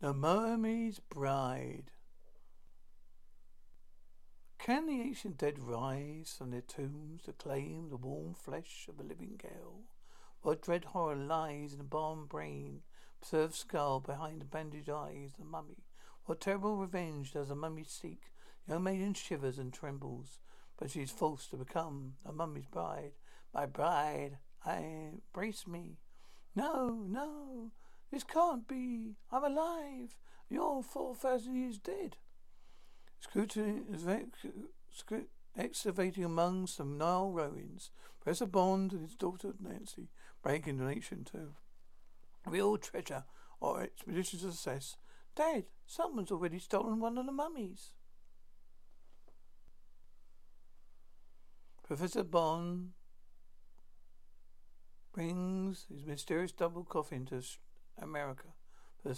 The Mummy's Bride. Can the ancient dead rise from their tombs to claim the warm flesh of a living girl? What dread horror lies in the bomb brain, preserved skull behind the bandaged eyes of the mummy? What terrible revenge does the mummy seek? The young maiden shivers and trembles, but she is forced to become a mummy's bride. My bride, I embrace me. No, no, this can't be. I'm alive. You're four thousand years dead. Excavating among some Nile ruins. Professor Bond and his daughter Nancy break into an ancient tomb. real treasure or expedition assess. Dad, someone's already stolen one of the mummies. Professor Bond brings his mysterious double coffin to America for,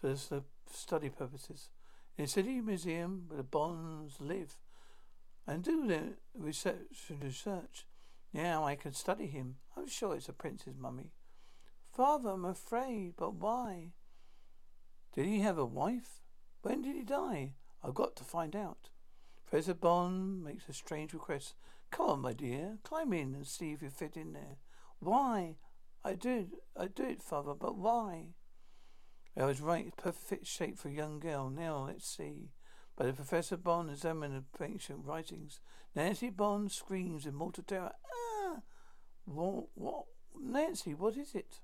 for uh, study purposes. In the city museum where the Bonds live and do the research and research. Now I can study him. I'm sure it's a prince's mummy. Father, I'm afraid, but why? Did he have a wife? When did he die? I've got to find out. Professor Bond makes a strange request. Come on, my dear, climb in and see if you fit in there. Why? I do, I did, father, but why? I was right, perfect shape for a young girl. Now let's see. By the Professor Bond examined the ancient writings. Nancy Bond screams in mortal terror. Ah! What? What? Nancy, what is it?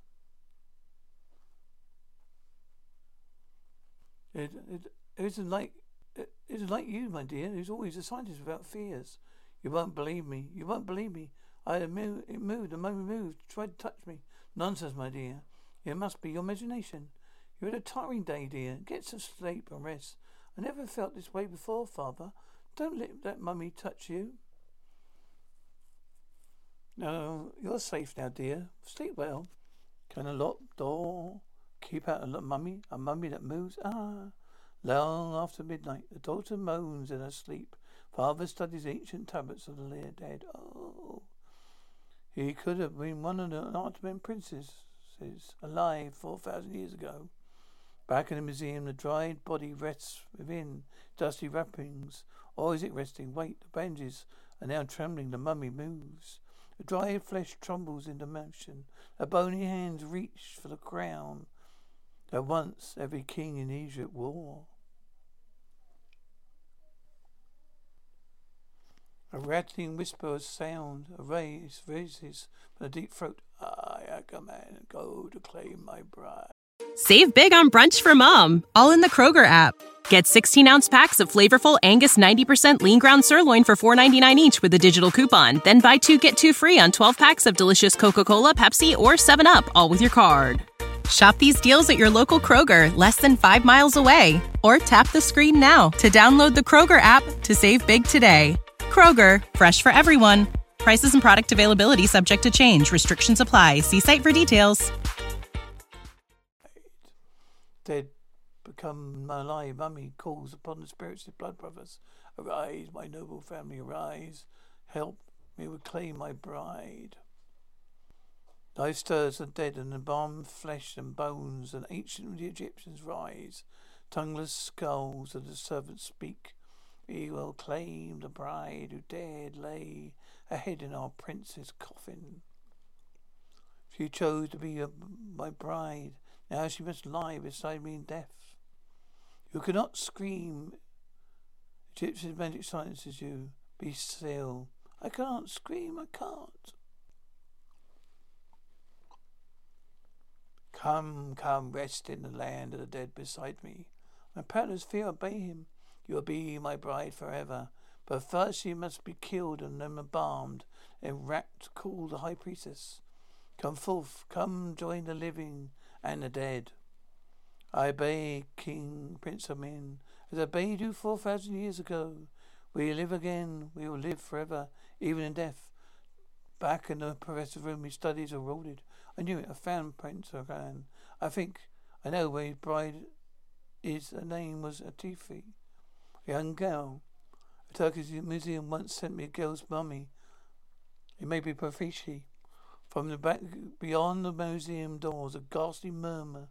It, it, it isn't like it isn't like you, my dear, who's always a scientist without fears. You won't believe me. You won't believe me. I moved, it moved, the moment moved, tried to touch me. Nonsense, my dear. It must be your imagination. You had a tiring day, dear. Get some sleep and rest. I never felt this way before, father. Don't let that mummy touch you. No, you're safe now, dear. Sleep well. Can a lock door? Keep out a little mummy, a mummy that moves. Ah. Long after midnight, the daughter moans in her sleep. Father studies ancient tablets of the dead. Oh. He could have been one of the Ottoman princes, alive four thousand years ago. Back in the museum, the dried body rests within dusty wrappings. Or is it resting? Wait, the bandages are now trembling. The mummy moves. The dried flesh trembles into motion. The bony hands reach for the crown that once every king in Egypt wore. A rattling whisper of sound arises, raises from the deep throat. I, command, go to claim my bride. Save big on brunch for mom, all in the Kroger app. Get 16 ounce packs of flavorful Angus 90% lean ground sirloin for $4.99 each with a digital coupon. Then buy two get two free on 12 packs of delicious Coca Cola, Pepsi, or 7UP, all with your card. Shop these deals at your local Kroger, less than five miles away. Or tap the screen now to download the Kroger app to save big today. Kroger, fresh for everyone. Prices and product availability subject to change. Restrictions apply. See site for details. Dead, become alive. Mummy calls upon the spirits of blood brothers. Arise, my noble family, arise. Help me reclaim my bride. Life stirs the dead and embalmed flesh and bones, and ancient Egyptians rise. Tongueless skulls of the servants speak. We will claim the bride who dared lay her head in our prince's coffin. She chose to be a, my bride. Now she must lie beside me in death. You cannot scream. Egyptian magic silences you. Be still. I can't scream. I can't. Come, come, rest in the land of the dead beside me. My partner's fear obey him. You will be my bride forever. But first she must be killed and then embalmed, and wrapped, called the high priestess. Come forth, come join the living and the dead. I obey King Prince Amin, as I obeyed you four thousand years ago. We live again, we will live forever, even in death. Back in the professor's room, his studies are rolled. I knew it. I found Prince Aran. I think I know where his bride is. Her name was Atifi. Young girl. A Turkish museum once sent me a girl's mummy. It may be Pafishi. From the back beyond the museum doors, a ghastly murmur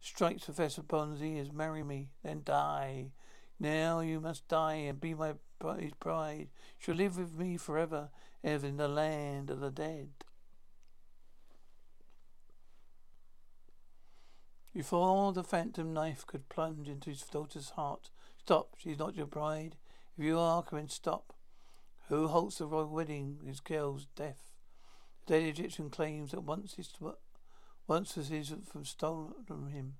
strikes Professor Bond's ears. Marry me, then die. Now you must die and be my bride. She'll live with me forever, ever in the land of the dead. Before the phantom knife could plunge into his daughter's heart, stop, she's not your bride. If you are, come and stop. Who halts the royal wedding? His girl's death. The dead Egyptian claims that once his once was his from stolen from him.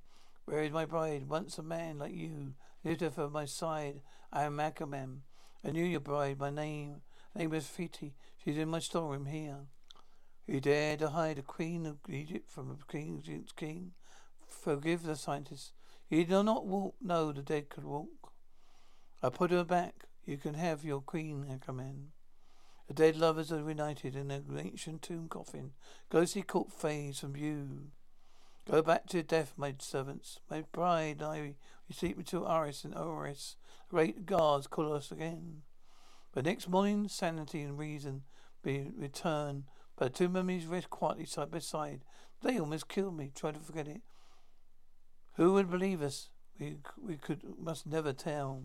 Where is my bride? Once a man like you lived at my side. I am Agamem. I knew your bride. My name name was Fiti. She's in my storeroom here. You dare to hide a queen of Egypt from a king's king? Forgive the scientists. You do not walk. No, the dead could walk. I put her back. You can have your queen, Agamem. The dead lovers are reunited in an ancient tomb coffin. Ghostly court fades from view. Go back to death, my servants. My bride I, we sleep until Aris and Oris. Great guards call us again. But next morning, sanity and reason be return. But two mummies rest quietly side by side. They almost killed me. Try to forget it. Who would believe us? We we could must never tell.